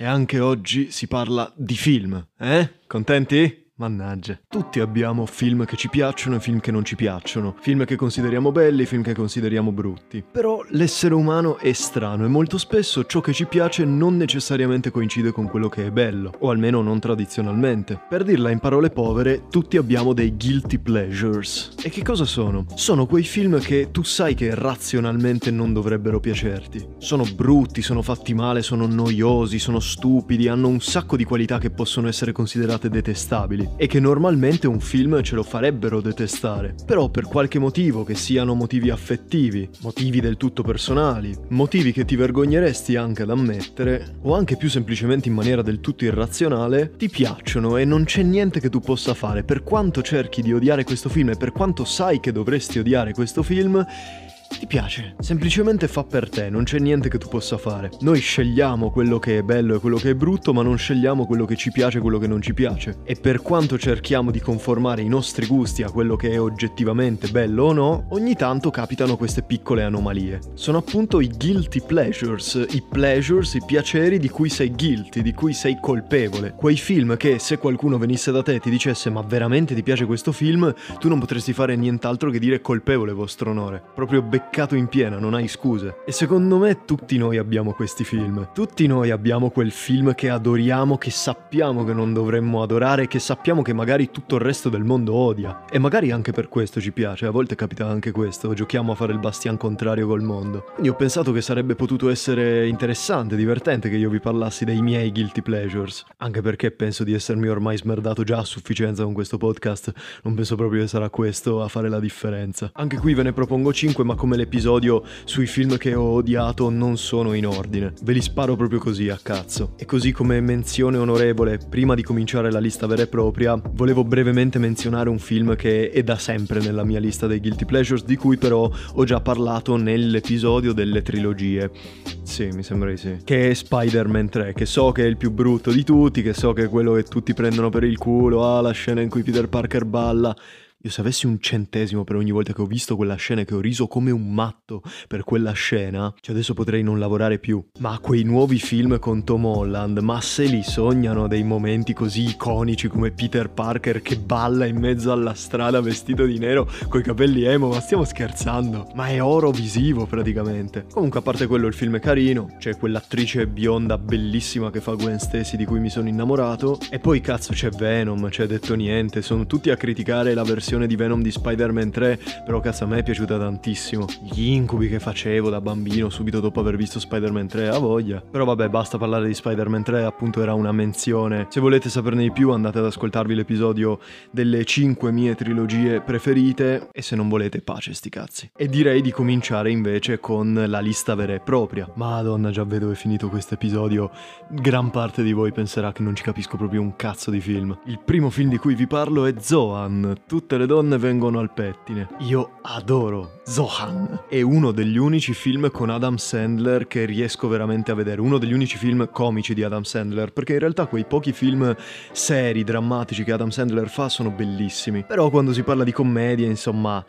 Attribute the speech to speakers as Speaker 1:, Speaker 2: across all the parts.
Speaker 1: E anche oggi si parla di film, eh? Contenti? Mannaggia, tutti abbiamo film che ci piacciono e film che non ci piacciono, film che consideriamo belli, film che consideriamo brutti. Però l'essere umano è strano e molto spesso ciò che ci piace non necessariamente coincide con quello che è bello, o almeno non tradizionalmente. Per dirla in parole povere, tutti abbiamo dei guilty pleasures. E che cosa sono? Sono quei film che tu sai che razionalmente non dovrebbero piacerti. Sono brutti, sono fatti male, sono noiosi, sono stupidi, hanno un sacco di qualità che possono essere considerate detestabili e che normalmente un film ce lo farebbero detestare. Però per qualche motivo, che siano motivi affettivi, motivi del tutto personali, motivi che ti vergogneresti anche ad ammettere, o anche più semplicemente in maniera del tutto irrazionale, ti piacciono e non c'è niente che tu possa fare. Per quanto cerchi di odiare questo film e per quanto sai che dovresti odiare questo film, ti piace, semplicemente fa per te, non c'è niente che tu possa fare. Noi scegliamo quello che è bello e quello che è brutto, ma non scegliamo quello che ci piace e quello che non ci piace. E per quanto cerchiamo di conformare i nostri gusti a quello che è oggettivamente bello o no, ogni tanto capitano queste piccole anomalie. Sono appunto i guilty pleasures, i pleasures, i piaceri di cui sei guilty, di cui sei colpevole. Quei film che se qualcuno venisse da te e ti dicesse ma veramente ti piace questo film, tu non potresti fare nient'altro che dire colpevole vostro onore. Proprio be- beccato in piena, non hai scuse. E secondo me tutti noi abbiamo questi film. Tutti noi abbiamo quel film che adoriamo, che sappiamo che non dovremmo adorare, che sappiamo che magari tutto il resto del mondo odia. E magari anche per questo ci piace, a volte capita anche questo, giochiamo a fare il bastian contrario col mondo. Quindi ho pensato che sarebbe potuto essere interessante, divertente che io vi parlassi dei miei guilty pleasures. Anche perché penso di essermi ormai smerdato già a sufficienza con questo podcast, non penso proprio che sarà questo a fare la differenza. Anche qui ve ne propongo 5, ma come come l'episodio sui film che ho odiato non sono in ordine. Ve li sparo proprio così a cazzo. E così come menzione onorevole, prima di cominciare la lista vera e propria, volevo brevemente menzionare un film che è da sempre nella mia lista dei Guilty Pleasures, di cui però ho già parlato nell'episodio delle trilogie. Sì, mi sembra di sì. Che è Spider-Man 3, che so che è il più brutto di tutti, che so che è quello che tutti prendono per il culo, ah, la scena in cui Peter Parker balla. Io se avessi un centesimo per ogni volta che ho visto quella scena e che ho riso come un matto per quella scena, cioè adesso potrei non lavorare più. Ma quei nuovi film con Tom Holland, ma se li sognano dei momenti così iconici come Peter Parker che balla in mezzo alla strada vestito di nero coi capelli emo, ma stiamo scherzando? Ma è oro visivo praticamente. Comunque a parte quello il film è carino, c'è quell'attrice bionda bellissima che fa Gwen Stacy di cui mi sono innamorato e poi cazzo c'è Venom, c'è detto niente, sono tutti a criticare la versione versione di Venom di Spider-Man 3, però cazzo a me è piaciuta tantissimo. Gli incubi che facevo da bambino subito dopo aver visto Spider-Man 3, a voglia. Però vabbè, basta parlare di Spider-Man 3, appunto era una menzione. Se volete saperne di più andate ad ascoltarvi l'episodio delle 5 mie trilogie preferite e se non volete pace sti cazzi. E direi di cominciare invece con la lista vera e propria. Madonna, già vedo è finito questo episodio. Gran parte di voi penserà che non ci capisco proprio un cazzo di film. Il primo film di cui vi parlo è Zohan, tutte le donne vengono al pettine. Io adoro Zohan. È uno degli unici film con Adam Sandler che riesco veramente a vedere, uno degli unici film comici di Adam Sandler, perché in realtà quei pochi film seri, drammatici che Adam Sandler fa sono bellissimi. Però quando si parla di commedia, insomma...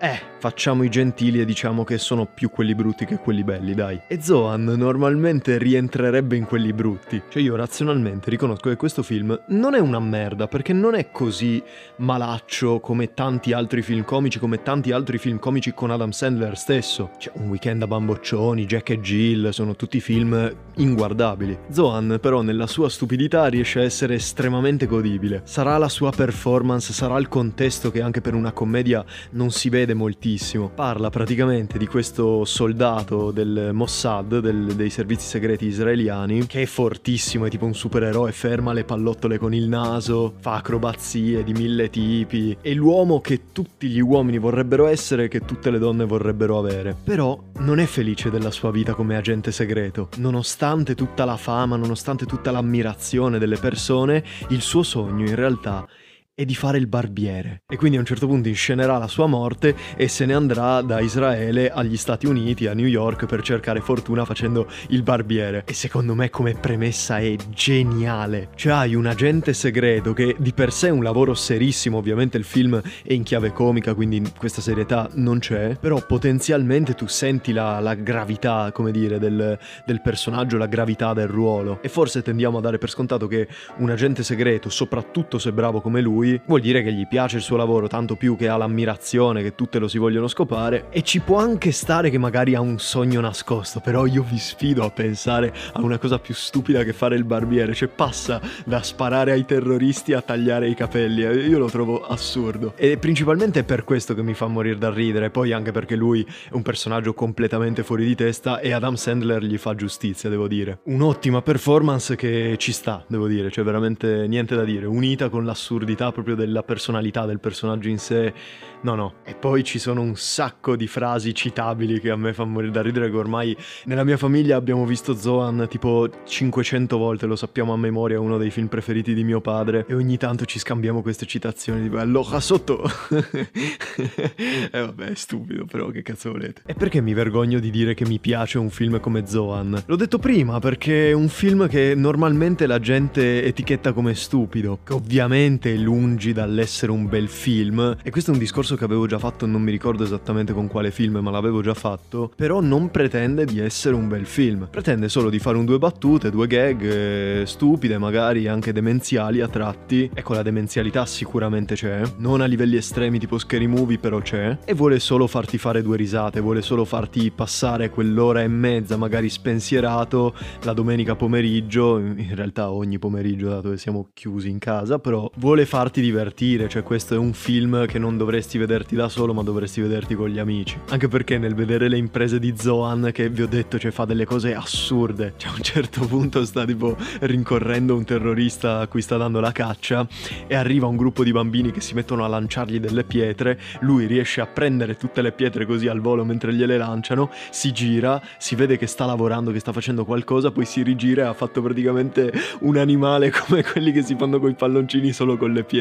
Speaker 1: Eh, facciamo i gentili e diciamo che sono più quelli brutti che quelli belli, dai. E Zohan normalmente rientrerebbe in quelli brutti. Cioè io razionalmente riconosco che questo film non è una merda, perché non è così malaccio come tanti altri film comici, come tanti altri film comici con Adam Sandler stesso. Cioè Un weekend a bamboccioni, Jack e Jill, sono tutti film inguardabili. Zohan però nella sua stupidità riesce a essere estremamente godibile. Sarà la sua performance, sarà il contesto che anche per una commedia non si vede vede moltissimo. Parla praticamente di questo soldato del Mossad, del, dei servizi segreti israeliani, che è fortissimo, è tipo un supereroe, ferma le pallottole con il naso, fa acrobazie di mille tipi, è l'uomo che tutti gli uomini vorrebbero essere e che tutte le donne vorrebbero avere. Però non è felice della sua vita come agente segreto. Nonostante tutta la fama, nonostante tutta l'ammirazione delle persone, il suo sogno in realtà è di fare il barbiere. E quindi a un certo punto inscenerà la sua morte e se ne andrà da Israele agli Stati Uniti, a New York, per cercare fortuna facendo il barbiere. E secondo me come premessa è geniale. Cioè hai un agente segreto che di per sé è un lavoro serissimo, ovviamente il film è in chiave comica, quindi questa serietà non c'è, però potenzialmente tu senti la, la gravità, come dire, del, del personaggio, la gravità del ruolo. E forse tendiamo a dare per scontato che un agente segreto, soprattutto se bravo come lui, vuol dire che gli piace il suo lavoro, tanto più che ha l'ammirazione, che tutte lo si vogliono scopare. E ci può anche stare che magari ha un sogno nascosto, però io vi sfido a pensare a una cosa più stupida che fare il barbiere, cioè passa da sparare ai terroristi a tagliare i capelli, eh, io lo trovo assurdo. E principalmente è per questo che mi fa morire da ridere, poi anche perché lui è un personaggio completamente fuori di testa e Adam Sandler gli fa giustizia, devo dire. Un'ottima performance che ci sta, devo dire, cioè veramente niente da dire, unita con l'assurdità proprio della personalità del personaggio in sé. No, no. E poi ci sono un sacco di frasi citabili che a me fanno morire da ridere che ormai nella mia famiglia abbiamo visto Zoan tipo 500 volte, lo sappiamo a memoria, uno dei film preferiti di mio padre e ogni tanto ci scambiamo queste citazioni tipo allora sotto. e eh vabbè, è stupido però che cazzo volete. E perché mi vergogno di dire che mi piace un film come Zoan? L'ho detto prima perché è un film che normalmente la gente etichetta come stupido, che ovviamente è lungi dall'essere un bel film. E questo è un discorso che avevo già fatto, non mi ricordo esattamente con quale film, ma l'avevo già fatto, però non pretende di essere un bel film, pretende solo di fare un due battute, due gag eh, stupide, magari anche demenziali a tratti. Ecco, la demenzialità sicuramente c'è, non a livelli estremi tipo scary movie, però c'è, e vuole solo farti fare due risate, vuole solo farti passare quell'ora e mezza magari spensierato la domenica pomeriggio, in realtà ogni pomeriggio dato che siamo chiusi in casa, però vuole farti divertire, cioè questo è un film che non dovresti vederti da solo ma dovresti vederti con gli amici. Anche perché nel vedere le imprese di Zoan che vi ho detto cioè fa delle cose assurde, cioè a un certo punto sta tipo rincorrendo un terrorista a cui sta dando la caccia e arriva un gruppo di bambini che si mettono a lanciargli delle pietre, lui riesce a prendere tutte le pietre così al volo mentre gliele lanciano, si gira, si vede che sta lavorando, che sta facendo qualcosa, poi si rigira e ha fatto praticamente un animale come quelli che si fanno con i palloncini solo con le pietre.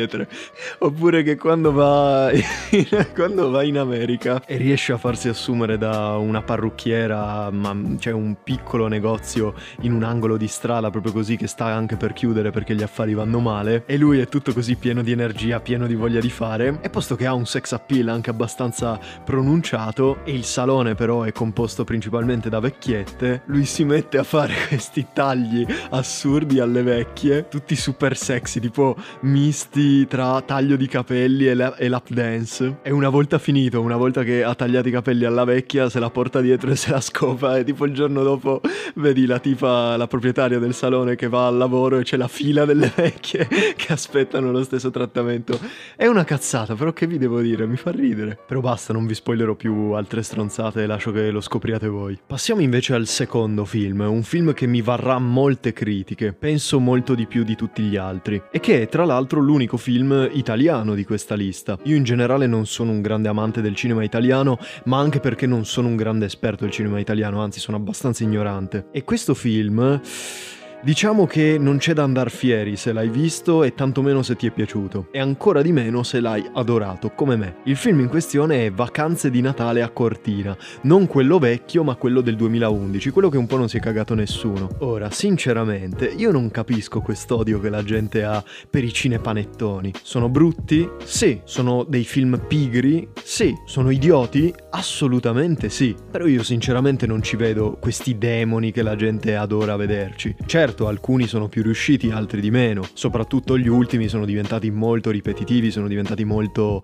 Speaker 1: Oppure che quando va in, quando va in America e riesce a farsi assumere da una parrucchiera, ma c'è un piccolo negozio in un angolo di strada proprio così che sta anche per chiudere perché gli affari vanno male e lui è tutto così pieno di energia, pieno di voglia di fare e posto che ha un sex appeal anche abbastanza pronunciato e il salone però è composto principalmente da vecchiette, lui si mette a fare questi tagli assurdi alle vecchie, tutti super sexy, tipo misti tra taglio di capelli e, la- e lap dance. E una volta finito, una volta che ha tagliato i capelli alla vecchia, se la porta dietro e se la scopa e tipo il giorno dopo vedi la tipa, la proprietaria del salone che va al lavoro e c'è la fila delle vecchie che aspettano lo stesso trattamento. È una cazzata, però che vi devo dire, mi fa ridere. Però basta, non vi spoilerò più altre stronzate lascio che lo scopriate voi. Passiamo invece al secondo film, un film che mi varrà molte critiche, penso molto di più di tutti gli altri, e che è tra l'altro l'unico film italiano di questa lista. Io in generale non sono un grande amante del cinema italiano, ma anche perché non sono un grande esperto del cinema italiano, anzi sono abbastanza ignorante. E questo film Diciamo che non c'è da andar fieri se l'hai visto e tantomeno se ti è piaciuto, e ancora di meno se l'hai adorato, come me. Il film in questione è Vacanze di Natale a Cortina, non quello vecchio ma quello del 2011, quello che un po' non si è cagato nessuno. Ora, sinceramente, io non capisco quest'odio che la gente ha per i cinepanettoni. Sono brutti? Sì. Sono dei film pigri? Sì. Sono idioti? Assolutamente sì. Però io sinceramente non ci vedo questi demoni che la gente adora vederci. Certo, Certo, alcuni sono più riusciti, altri di meno. Soprattutto gli ultimi sono diventati molto ripetitivi, sono diventati molto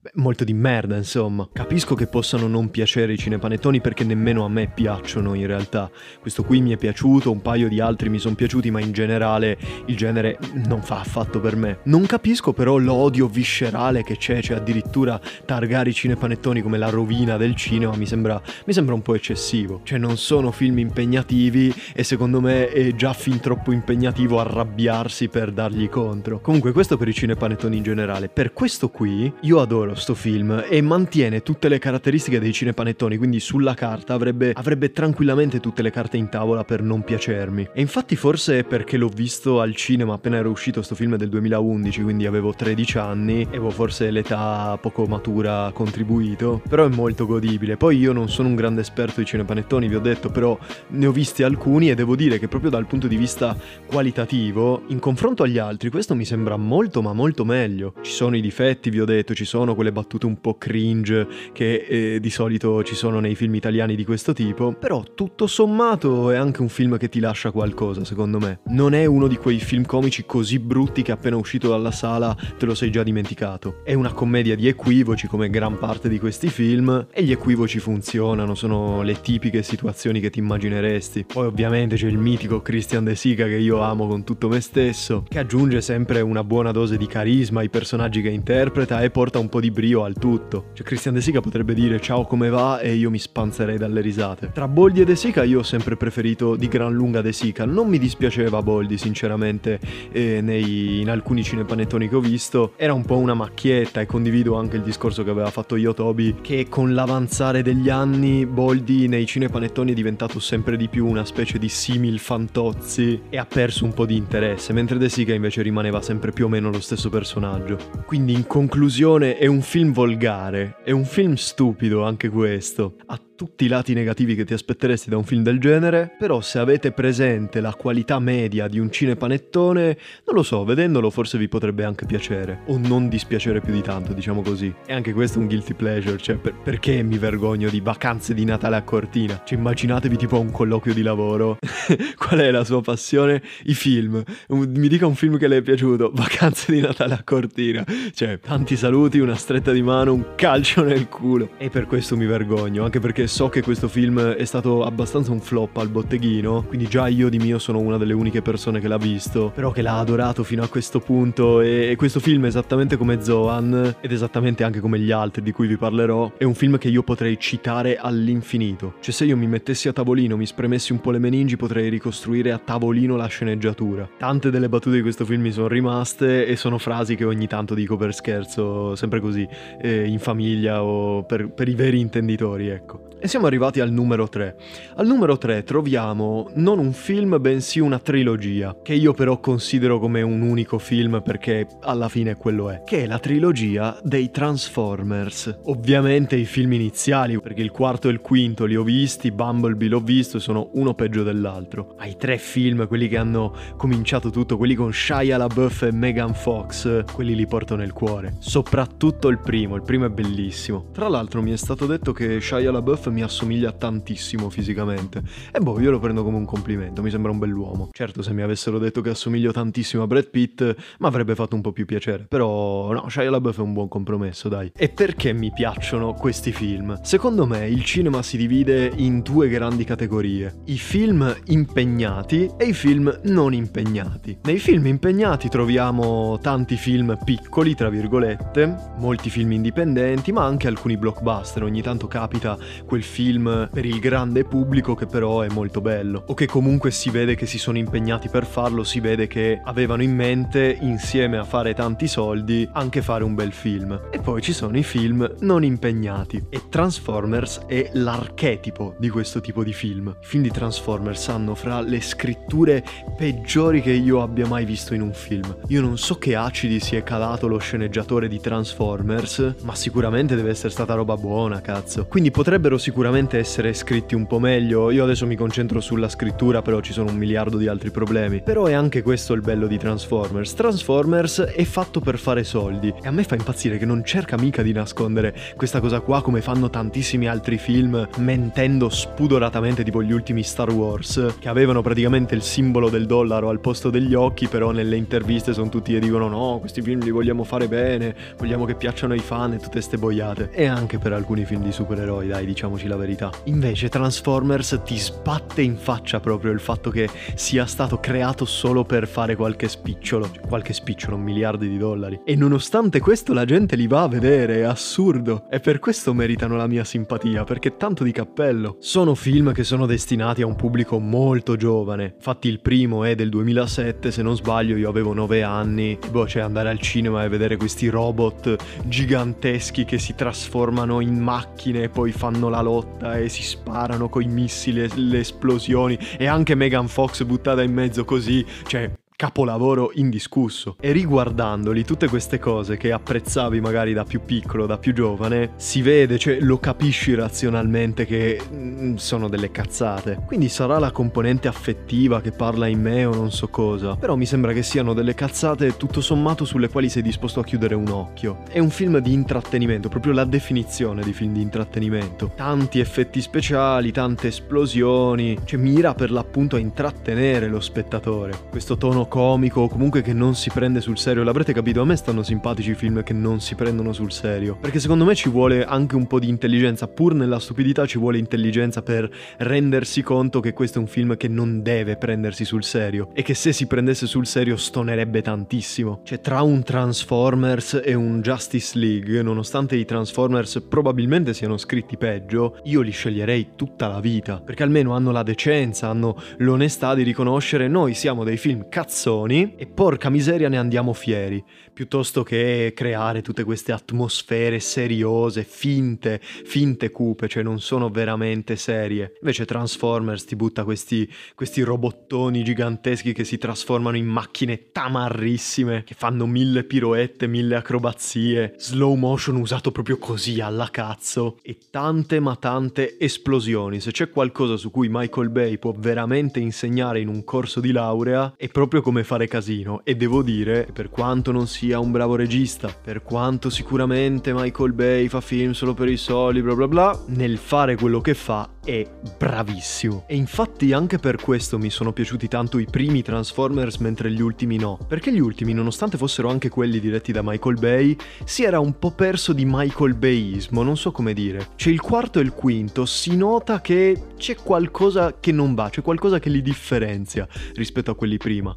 Speaker 1: Beh, molto di merda, insomma. Capisco che possano non piacere i cinepanettoni perché nemmeno a me piacciono in realtà. Questo qui mi è piaciuto, un paio di altri mi sono piaciuti, ma in generale il genere non fa affatto per me. Non capisco però l'odio viscerale che c'è, cioè addirittura targare i cinepanettoni come la rovina del cinema mi sembra, mi sembra un po' eccessivo. Cioè non sono film impegnativi e secondo me è già fin troppo impegnativo arrabbiarsi per dargli contro. Comunque questo per i cinepanettoni in generale. Per questo qui io adoro sto film e mantiene tutte le caratteristiche dei cinepanettoni, quindi sulla carta avrebbe, avrebbe tranquillamente tutte le carte in tavola per non piacermi. E infatti forse è perché l'ho visto al cinema appena era uscito sto film del 2011, quindi avevo 13 anni, avevo forse l'età poco matura contribuito, però è molto godibile. Poi io non sono un grande esperto di cinepanettoni, vi ho detto, però ne ho visti alcuni e devo dire che proprio dal punto di vista qualitativo, in confronto agli altri, questo mi sembra molto ma molto meglio. Ci sono i difetti, vi ho detto, ci sono quelle battute un po' cringe che eh, di solito ci sono nei film italiani di questo tipo, però tutto sommato è anche un film che ti lascia qualcosa, secondo me. Non è uno di quei film comici così brutti che appena uscito dalla sala te lo sei già dimenticato. È una commedia di equivoci come gran parte di questi film e gli equivoci funzionano, sono le tipiche situazioni che ti immagineresti. Poi ovviamente c'è il mitico Christian De Sica che io amo con tutto me stesso, che aggiunge sempre una buona dose di carisma ai personaggi che interpreta e porta un po' di brio al tutto. Cioè Christian De Sica potrebbe dire ciao come va e io mi spanzerei dalle risate. Tra Boldi e De Sica io ho sempre preferito di gran lunga De Sica, non mi dispiaceva Boldi sinceramente eh, nei, in alcuni cinepanettoni che ho visto, era un po' una macchietta e condivido anche il discorso che aveva fatto io Toby, che con l'avanzare degli anni Boldi nei cinepanettoni è diventato sempre di più una specie di simil fantozzi e ha perso un po' di interesse, mentre De Sica invece rimaneva sempre più o meno lo stesso personaggio. Quindi in conclusione è un film volgare, è un film stupido anche questo, ha tutti i lati negativi che ti aspetteresti da un film del genere, però se avete presente la qualità media di un cinepanettone, non lo so, vedendolo forse vi potrebbe anche piacere, o non dispiacere più di tanto, diciamo così. E anche questo è un guilty pleasure, cioè per- perché mi vergogno di vacanze di Natale a Cortina? Cioè immaginatevi tipo un colloquio di lavoro, qual è la sua passione? I film. Mi dica un film che le è piaciuto, vacanze di Natale a Cortina. Cioè, tanti saluti, una stretta di mano, un calcio nel culo. E per questo mi vergogno, anche perché so che questo film è stato abbastanza un flop al botteghino, quindi già io di mio sono una delle uniche persone che l'ha visto, però che l'ha adorato fino a questo punto e, questo film esattamente come Zoan ed esattamente anche come gli altri di cui vi parlerò, è un film che io potrei citare all'infinito. Cioè se io mi mettessi a tavolino, mi spremessi un po' le meningi, potrei ricostruire a tavolino la sceneggiatura. Tante delle battute di questo film mi sono rimaste e sono frasi che ogni tanto dico per scherzo, sempre così, eh, in famiglia o per, per i veri intenditori, ecco. E siamo arrivati al numero 3. Al numero 3 troviamo non un film, bensì una trilogia, che io però considero come un unico film perché alla fine quello è, che è la trilogia dei Transformers. Ovviamente i film iniziali, perché il quarto e il quinto li ho visti, Bumblebee l'ho visto e sono uno peggio dell'altro. Ma i tre film, quelli che hanno cominciato tutto, quelli con Shia LaBeouf e Megan Fox, quelli li porto nel cuore. Soprattutto il primo, il primo è bellissimo. Tra l'altro mi è stato detto che Shia LaBeouf mi assomiglia tantissimo fisicamente. E boh, io lo prendo come un complimento, mi sembra un bell'uomo. Certo, se mi avessero detto che assomiglio tantissimo a Brad Pitt, mi avrebbe fatto un po' più piacere. Però no, Shia LaBeouf è un buon compromesso, dai. E perché mi piacciono questi film? Secondo me il cinema si divide in due grandi categorie. I film impegnati e i film non impegnati. Nei film impegnati troviamo tanti film piccoli, tra virgolette, molti film indipendenti, ma anche alcuni blockbuster. Ogni tanto capita quel film per il grande pubblico che però è molto bello. O che comunque si vede che si sono impegnati per farlo, si vede che avevano in mente, insieme a fare tanti soldi, anche fare un bel film. E poi ci sono i film non impegnati. E Transformers è l'archetipo di questo tipo di film. I film di Transformers hanno fra le scritture peggiori che io abbia mai visto in un film. Io non so che acidi si è calato lo sceneggiatore di Transformers, ma sicuramente deve essere stata roba buona, cazzo. Quindi potrebbero sicuramente essere scritti un po' meglio. Io adesso mi concentro sulla scrittura, però ci sono un miliardo di altri problemi. Però è anche questo il bello di Transformers. Transformers è fatto per fare soldi. E a me fa impazzire che non cerca mica di nascondere questa cosa qua come fanno tantissimi altri film, mentendo spudoratamente tipo gli ultimi Star Wars, che avevano praticamente il simbolo del dollaro al posto degli occhi, però nelle interviste sono tutti che dicono no, questi film li vogliamo fare bene, vogliamo che piacciono ai fan e tutte ste boiate. E anche per alcuni film di supereroi, dai, diciamo diciamoci la verità. Invece Transformers ti sbatte in faccia proprio il fatto che sia stato creato solo per fare qualche spicciolo, qualche spicciolo, miliardi di dollari. E nonostante questo la gente li va a vedere, è assurdo. E per questo meritano la mia simpatia, perché tanto di cappello. Sono film che sono destinati a un pubblico molto giovane. Infatti il primo è del 2007, se non sbaglio io avevo 9 anni. Boh, cioè andare al cinema e vedere questi robot giganteschi che si trasformano in macchine e poi fanno la lotta e si sparano coi missili, le esplosioni e anche Megan Fox buttata in mezzo così, cioè capolavoro indiscusso. E riguardandoli, tutte queste cose che apprezzavi magari da più piccolo, da più giovane, si vede, cioè lo capisci razionalmente che mm, sono delle cazzate. Quindi sarà la componente affettiva che parla in me o non so cosa. Però mi sembra che siano delle cazzate tutto sommato sulle quali sei disposto a chiudere un occhio. È un film di intrattenimento, proprio la definizione di film di intrattenimento. Tanti effetti speciali, tante esplosioni, cioè mira per l'appunto a intrattenere lo spettatore. Questo tono comico o comunque che non si prende sul serio. L'avrete capito, a me stanno simpatici i film che non si prendono sul serio. Perché secondo me ci vuole anche un po' di intelligenza, pur nella stupidità ci vuole intelligenza per rendersi conto che questo è un film che non deve prendersi sul serio e che se si prendesse sul serio stonerebbe tantissimo. Cioè tra un Transformers e un Justice League, nonostante i Transformers probabilmente siano scritti peggio, io li sceglierei tutta la vita, perché almeno hanno la decenza, hanno l'onestà di riconoscere noi siamo dei film cazzo cazzoni e porca miseria ne andiamo fieri, piuttosto che creare tutte queste atmosfere seriose, finte, finte cupe, cioè non sono veramente serie. Invece Transformers ti butta questi, questi robottoni giganteschi che si trasformano in macchine tamarrissime, che fanno mille piroette, mille acrobazie, slow motion usato proprio così alla cazzo, e tante ma tante esplosioni. Se c'è qualcosa su cui Michael Bay può veramente insegnare in un corso di laurea, è proprio come fare casino e devo dire, per quanto non sia un bravo regista, per quanto sicuramente Michael Bay fa film solo per i soldi, bla bla bla, nel fare quello che fa è bravissimo. E infatti anche per questo mi sono piaciuti tanto i primi Transformers mentre gli ultimi no, perché gli ultimi, nonostante fossero anche quelli diretti da Michael Bay, si era un po' perso di Michael Bayismo, non so come dire. C'è il quarto e il quinto, si nota che c'è qualcosa che non va, c'è qualcosa che li differenzia rispetto a quelli prima.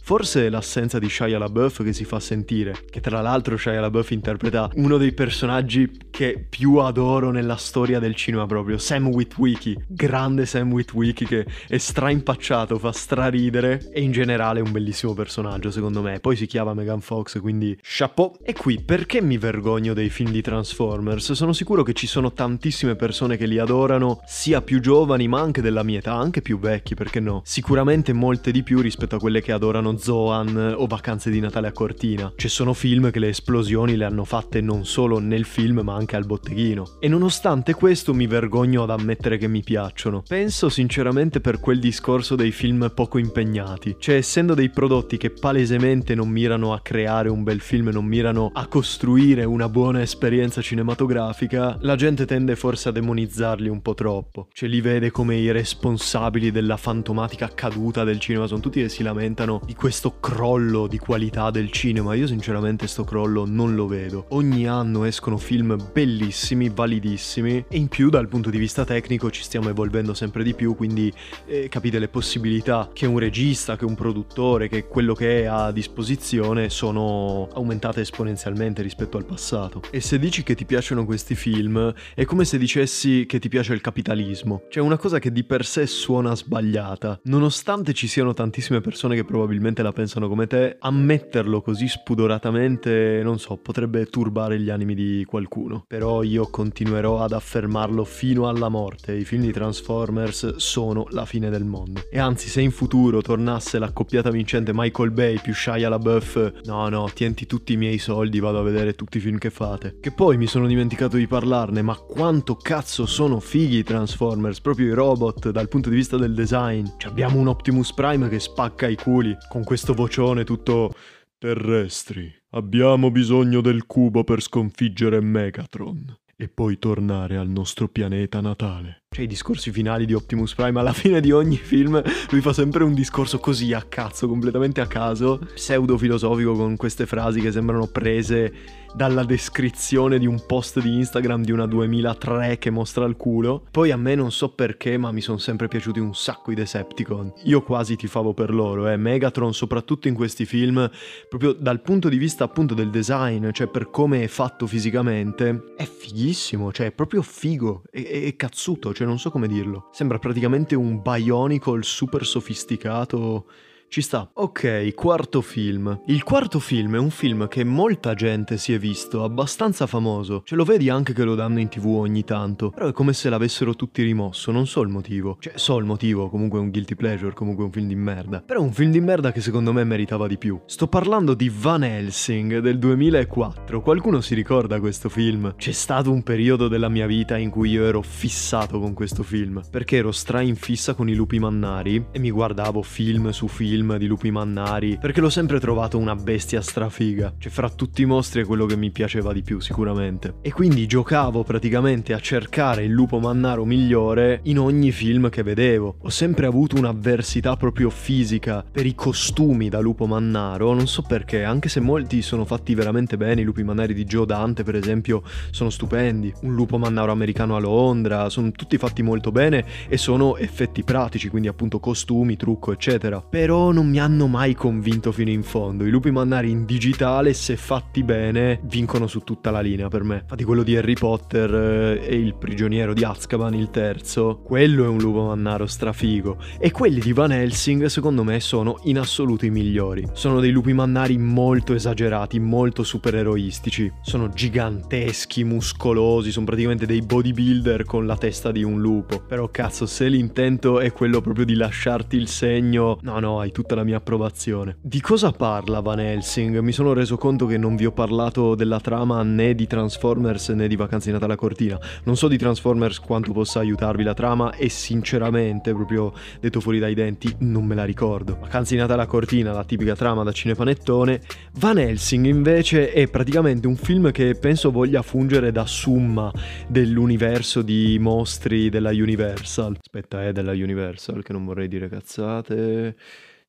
Speaker 1: Forse l'assenza di Shia LaBeouf che si fa sentire, che tra l'altro Shia LaBeouf interpreta uno dei personaggi che più adoro nella storia del cinema proprio, Sam Witwicky, grande Sam Witwicky che è straimpacciato, fa straridere e in generale è un bellissimo personaggio secondo me. Poi si chiama Megan Fox, quindi chapeau. E qui perché mi vergogno dei film di Transformers? Sono sicuro che ci sono tantissime persone che li adorano, sia più giovani ma anche della mia età, anche più vecchi, perché no? Sicuramente molte di più rispetto a quelle che adorano Zoan o Vacanze di Natale a Cortina. Ci sono film che le esplosioni le hanno fatte non solo nel film ma anche al botteghino. E nonostante questo mi vergogno ad ammettere che mi piacciono. Penso sinceramente per quel discorso dei film poco impegnati. Cioè essendo dei prodotti che palesemente non mirano a creare un bel film, non mirano a costruire una buona esperienza cinematografica, la gente tende forse a demonizzarli un po' troppo. Cioè li vede come i responsabili della fantomatica caduta del cinema, sono tutti che si lamentano di questo crollo di qualità del cinema. Io sinceramente sto crollo non lo vedo. Ogni anno escono film bellissimi, validissimi e in più dal punto di vista tecnico ci stiamo evolvendo sempre di più, quindi eh, capite le possibilità che un regista, che un produttore, che quello che è a disposizione sono aumentate esponenzialmente rispetto al passato. E se dici che ti piacciono questi film, è come se dicessi che ti piace il capitalismo. Cioè una cosa che di per sé suona sbagliata, nonostante ci siano tantissime persone che probabilmente probabilmente la pensano come te, ammetterlo così spudoratamente, non so, potrebbe turbare gli animi di qualcuno. Però io continuerò ad affermarlo fino alla morte. I film di Transformers sono la fine del mondo. E anzi, se in futuro tornasse l'accoppiata vincente Michael Bay più Shia LaBeouf, no, no, tienti tutti i miei soldi, vado a vedere tutti i film che fate. Che poi mi sono dimenticato di parlarne, ma quanto cazzo sono fighi i Transformers, proprio i robot dal punto di vista del design. Cioè, abbiamo un Optimus Prime che spacca i culi, con questo vocione tutto terrestri. Abbiamo bisogno del cubo per sconfiggere Megatron e poi tornare al nostro pianeta natale. Cioè i discorsi finali di Optimus Prime alla fine di ogni film lui fa sempre un discorso così a cazzo, completamente a caso, pseudo filosofico con queste frasi che sembrano prese dalla descrizione di un post di Instagram di una 2003 che mostra il culo. Poi a me non so perché, ma mi sono sempre piaciuti un sacco i Decepticon. Io quasi tifavo per loro, eh. Megatron, soprattutto in questi film, proprio dal punto di vista appunto del design, cioè per come è fatto fisicamente, è fighissimo, cioè è proprio figo, è cazzuto, cioè non so come dirlo. Sembra praticamente un Bionicle super sofisticato ci sta. Ok, quarto film. Il quarto film è un film che molta gente si è visto, abbastanza famoso. Ce lo vedi anche che lo danno in tv ogni tanto. Però è come se l'avessero tutti rimosso, non so il motivo. Cioè, so il motivo, comunque è un guilty pleasure, comunque è un film di merda. Però è un film di merda che secondo me meritava di più. Sto parlando di Van Helsing del 2004. Qualcuno si ricorda questo film? C'è stato un periodo della mia vita in cui io ero fissato con questo film. Perché ero stra in fissa con i lupi mannari e mi guardavo film su film film di lupi mannari, perché l'ho sempre trovato una bestia strafiga. Cioè, fra tutti i mostri è quello che mi piaceva di più, sicuramente. E quindi giocavo praticamente a cercare il lupo mannaro migliore in ogni film che vedevo. Ho sempre avuto un'avversità proprio fisica per i costumi da lupo mannaro, non so perché, anche se molti sono fatti veramente bene, i lupi mannari di Joe Dante, per esempio, sono stupendi. Un lupo mannaro americano a Londra, sono tutti fatti molto bene e sono effetti pratici, quindi appunto costumi, trucco, eccetera. Però non mi hanno mai convinto fino in fondo. I lupi mannari in digitale, se fatti bene, vincono su tutta la linea per me. Infatti quello di Harry Potter eh, e il prigioniero di Azkaban, il terzo, quello è un lupo mannaro strafigo. E quelli di Van Helsing, secondo me, sono in assoluto i migliori. Sono dei lupi mannari molto esagerati, molto supereroistici. Sono giganteschi, muscolosi, sono praticamente dei bodybuilder con la testa di un lupo. Però cazzo, se l'intento è quello proprio di lasciarti il segno, no no, hai tutta la mia approvazione. Di cosa parla Van Helsing? Mi sono reso conto che non vi ho parlato della trama né di Transformers né di Vacanze di Natale a Cortina. Non so di Transformers quanto possa aiutarvi la trama e sinceramente, proprio detto fuori dai denti, non me la ricordo. Vacanze di Natale a Cortina, la tipica trama da cinepanettone. Van Helsing invece è praticamente un film che penso voglia fungere da summa dell'universo di mostri della Universal. Aspetta, è della Universal che non vorrei dire cazzate.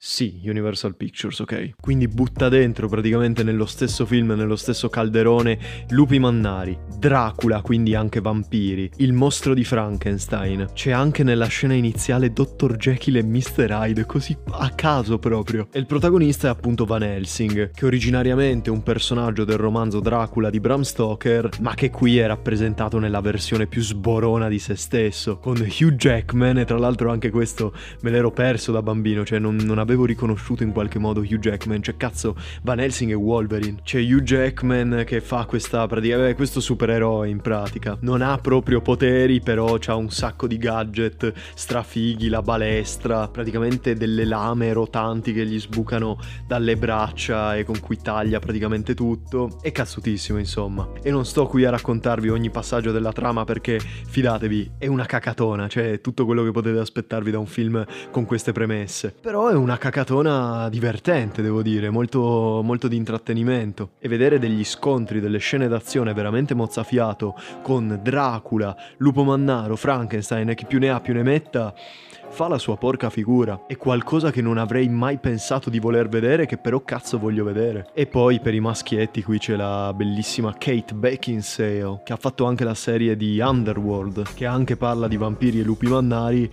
Speaker 1: Sì, Universal Pictures, ok. Quindi butta dentro praticamente nello stesso film, nello stesso calderone, lupi mannari, Dracula, quindi anche vampiri, il mostro di Frankenstein. C'è anche nella scena iniziale Dr. Jekyll e Mr. Hyde, così a caso proprio. E il protagonista è appunto Van Helsing, che originariamente è un personaggio del romanzo Dracula di Bram Stoker, ma che qui è rappresentato nella versione più sborona di se stesso, con Hugh Jackman, e tra l'altro anche questo me l'ero perso da bambino, cioè non, non avevo avevo riconosciuto in qualche modo Hugh Jackman, cioè cazzo Van Helsing e Wolverine. C'è Hugh Jackman che fa questa pratica, eh, questo supereroe in pratica. Non ha proprio poteri, però ha un sacco di gadget strafighi, la balestra, praticamente delle lame rotanti che gli sbucano dalle braccia e con cui taglia praticamente tutto. È cazzutissimo, insomma. E non sto qui a raccontarvi ogni passaggio della trama perché fidatevi, è una cacatona, cioè tutto quello che potete aspettarvi da un film con queste premesse. Però è una cacatona divertente, devo dire, molto, molto di intrattenimento. E vedere degli scontri, delle scene d'azione veramente mozzafiato con Dracula, Lupo Mannaro, Frankenstein e chi più ne ha più ne metta fa la sua porca figura. È qualcosa che non avrei mai pensato di voler vedere, che però cazzo voglio vedere. E poi per i maschietti qui c'è la bellissima Kate Beckinsale, che ha fatto anche la serie di Underworld, che anche parla di vampiri e lupi mannari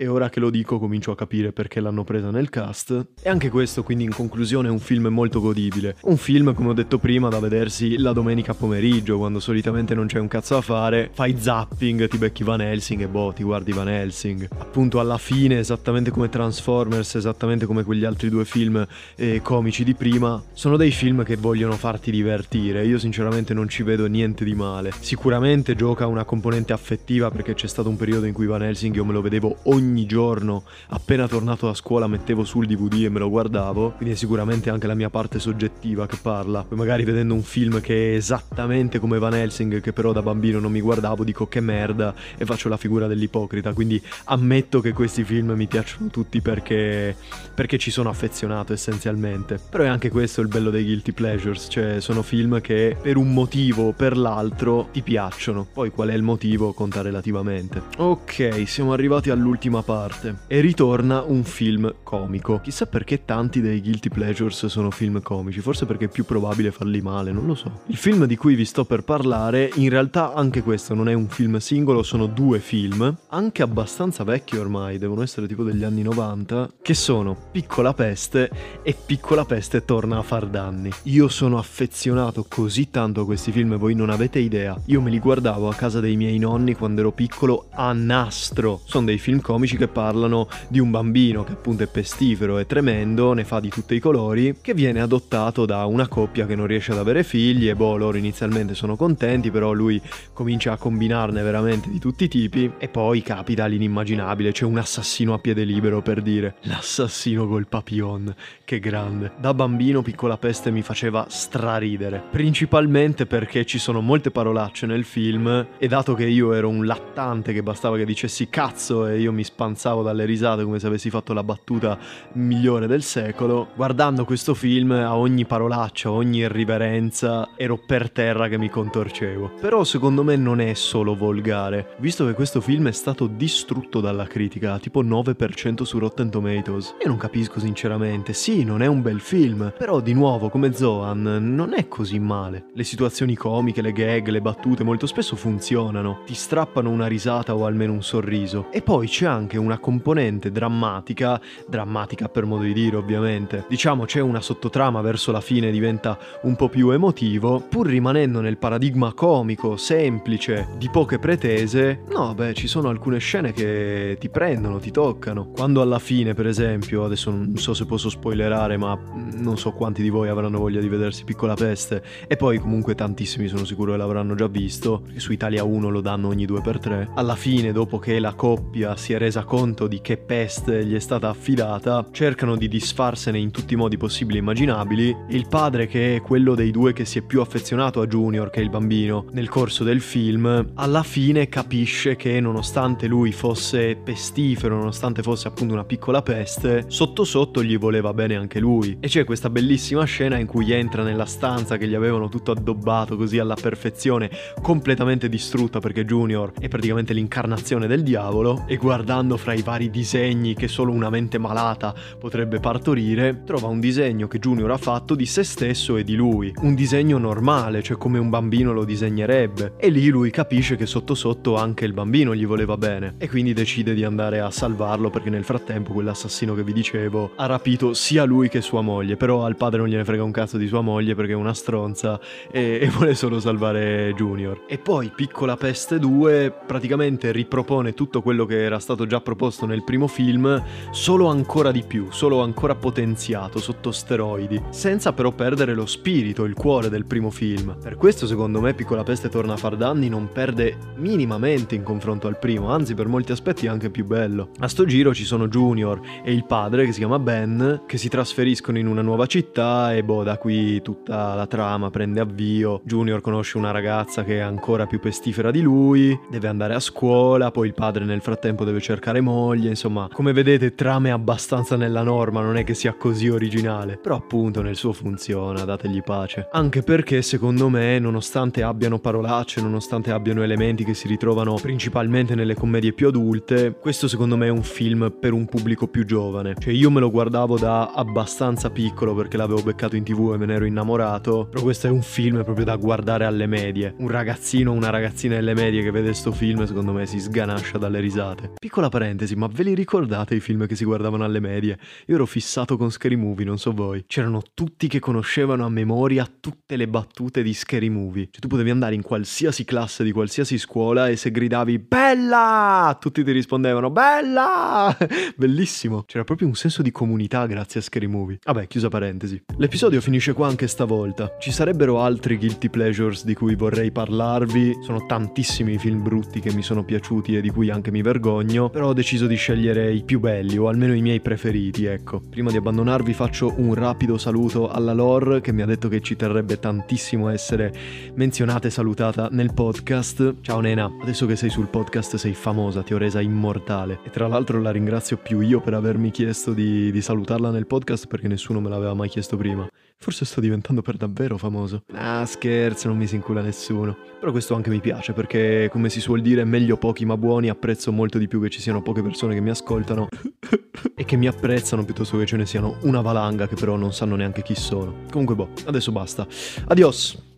Speaker 1: e ora che lo dico comincio a capire perché l'hanno presa nel cast. E anche questo quindi in conclusione è un film molto godibile. Un film come ho detto prima da vedersi la domenica pomeriggio quando solitamente non c'è un cazzo da fare, fai zapping, ti becchi Van Helsing e boh ti guardi Van Helsing. Appunto alla fine esattamente come Transformers, esattamente come quegli altri due film eh, comici di prima, sono dei film che vogliono farti divertire. Io sinceramente non ci vedo niente di male. Sicuramente gioca una componente affettiva perché c'è stato un periodo in cui Van Helsing io me lo vedevo ogni ogni giorno, appena tornato da scuola, mettevo sul DVD e me lo guardavo, quindi è sicuramente anche la mia parte soggettiva che parla. Poi magari vedendo un film che è esattamente come Van Helsing, che però da bambino non mi guardavo, dico che merda e faccio la figura dell'ipocrita, quindi ammetto che questi film mi piacciono tutti perché, perché ci sono affezionato essenzialmente. Però è anche questo il bello dei guilty pleasures, cioè sono film che per un motivo o per l'altro ti piacciono, poi qual è il motivo conta relativamente. Ok, siamo arrivati all'ultima parte e ritorna un film comico. Chissà perché tanti dei guilty pleasures sono film comici, forse perché è più probabile farli male, non lo so. Il film di cui vi sto per parlare, in realtà anche questo non è un film singolo, sono due film, anche abbastanza vecchi ormai, devono essere tipo degli anni 90, che sono Piccola Peste e Piccola Peste torna a far danni. Io sono affezionato così tanto a questi film, voi non avete idea. Io me li guardavo a casa dei miei nonni quando ero piccolo a nastro. Sono dei film comici che parlano di un bambino che appunto è pestifero e tremendo, ne fa di tutti i colori, che viene adottato da una coppia che non riesce ad avere figli e boh, loro inizialmente sono contenti, però lui comincia a combinarne veramente di tutti i tipi e poi capita l'inimmaginabile, c'è un assassino a piede libero per dire l'assassino col papillon, che grande. Da bambino Piccola Peste mi faceva straridere, principalmente perché ci sono molte parolacce nel film e dato che io ero un lattante che bastava che dicessi cazzo e io mi spanzavo dalle risate come se avessi fatto la battuta migliore del secolo, guardando questo film a ogni parolaccia, a ogni irriverenza ero per terra che mi contorcevo. Però secondo me non è solo volgare, visto che questo film è stato distrutto dalla critica, tipo 9% su Rotten Tomatoes. Io non capisco sinceramente, sì, non è un bel film, però di nuovo come Zohan non è così male. Le situazioni comiche, le gag, le battute molto spesso funzionano, ti strappano una risata o almeno un sorriso. E poi c'è anche una componente drammatica, drammatica per modo di dire ovviamente. Diciamo c'è una sottotrama verso la fine diventa un po' più emotivo, pur rimanendo nel paradigma comico, semplice, di poche pretese. No, beh, ci sono alcune scene che ti prendono, ti toccano. Quando alla fine, per esempio, adesso non so se posso spoilerare, ma non so quanti di voi avranno voglia di vedersi Piccola Peste e poi comunque tantissimi sono sicuro che l'avranno già visto, su Italia 1 lo danno ogni 2x3. Alla fine, dopo che la coppia si è resa conto di che peste gli è stata affidata, cercano di disfarsene in tutti i modi possibili e immaginabili. Il padre, che è quello dei due che si è più affezionato a Junior, che il bambino, nel corso del film, alla fine capisce che nonostante lui fosse pestifero, nonostante fosse appunto una piccola peste, sotto sotto gli voleva bene anche lui. E c'è questa bellissima scena in cui entra nella stanza che gli avevano tutto addobbato così alla perfezione, completamente distrutta perché Junior è praticamente l'incarnazione del diavolo, e guardando fra i vari disegni che solo una mente malata potrebbe partorire, trova un disegno che Junior ha fatto di se stesso e di lui. Un disegno normale, cioè come un bambino lo disegnerebbe. E lì lui capisce che sotto sotto anche il bambino gli voleva bene. E quindi decide di andare a salvarlo perché nel frattempo quell'assassino che vi dicevo ha rapito sia lui che sua moglie. Però al padre non gliene frega un cazzo di sua moglie perché è una stronza e, e vuole solo salvare Junior. E poi Piccola Peste 2 praticamente ripropone tutto quello che era stato già proposto nel primo film, solo ancora di più, solo ancora potenziato sotto steroidi, senza però perdere lo spirito, il cuore del primo film. Per questo secondo me Piccola Peste torna a far danni non perde minimamente in confronto al primo, anzi per molti aspetti è anche più bello. A sto giro ci sono Junior e il padre che si chiama Ben, che si trasferiscono in una nuova città e boh, da qui tutta la trama prende avvio. Junior conosce una ragazza che è ancora più pestifera di lui, deve andare a scuola, poi il padre nel frattempo deve cercare moglie, insomma, come vedete trame abbastanza nella norma, non è che sia così originale, però appunto nel suo funziona, dategli pace. Anche perché secondo me, nonostante abbiano parolacce, nonostante abbiano elementi che si ritrovano principalmente nelle commedie più adulte, questo secondo me è un film per un pubblico più giovane. Cioè io me lo guardavo da abbastanza piccolo perché l'avevo beccato in tv e me ne ero innamorato, però questo è un film proprio da guardare alle medie. Un ragazzino o una ragazzina alle medie che vede sto film secondo me si sganascia dalle risate. Piccola parentesi, ma ve li ricordate i film che si guardavano alle medie? Io ero fissato con Scary Movie, non so voi. C'erano tutti che conoscevano a memoria tutte le battute di Scary Movie. Cioè tu potevi andare in qualsiasi classe di qualsiasi scuola e se gridavi Bella! Tutti ti rispondevano Bella! Bellissimo. C'era proprio un senso di comunità grazie a Scary Movie. Vabbè, chiusa parentesi. L'episodio finisce qua anche stavolta. Ci sarebbero altri guilty pleasures di cui vorrei parlarvi. Sono tantissimi i film brutti che mi sono piaciuti e di cui anche mi vergogno. Però ho deciso di scegliere i più belli, o almeno i miei preferiti, ecco. Prima di abbandonarvi faccio un rapido saluto alla Lor, che mi ha detto che ci terrebbe tantissimo essere menzionata e salutata nel podcast. Ciao Nena, adesso che sei sul podcast sei famosa, ti ho resa immortale. E tra l'altro la ringrazio più io per avermi chiesto di, di salutarla nel podcast perché nessuno me l'aveva mai chiesto prima. Forse sto diventando per davvero famoso. Ah, scherzo, non mi si incula nessuno. Però questo anche mi piace perché, come si suol dire, meglio pochi ma buoni, apprezzo molto di più che ci siano poche persone che mi ascoltano e che mi apprezzano piuttosto che ce ne siano una valanga che però non sanno neanche chi sono. Comunque boh, adesso basta. Adios!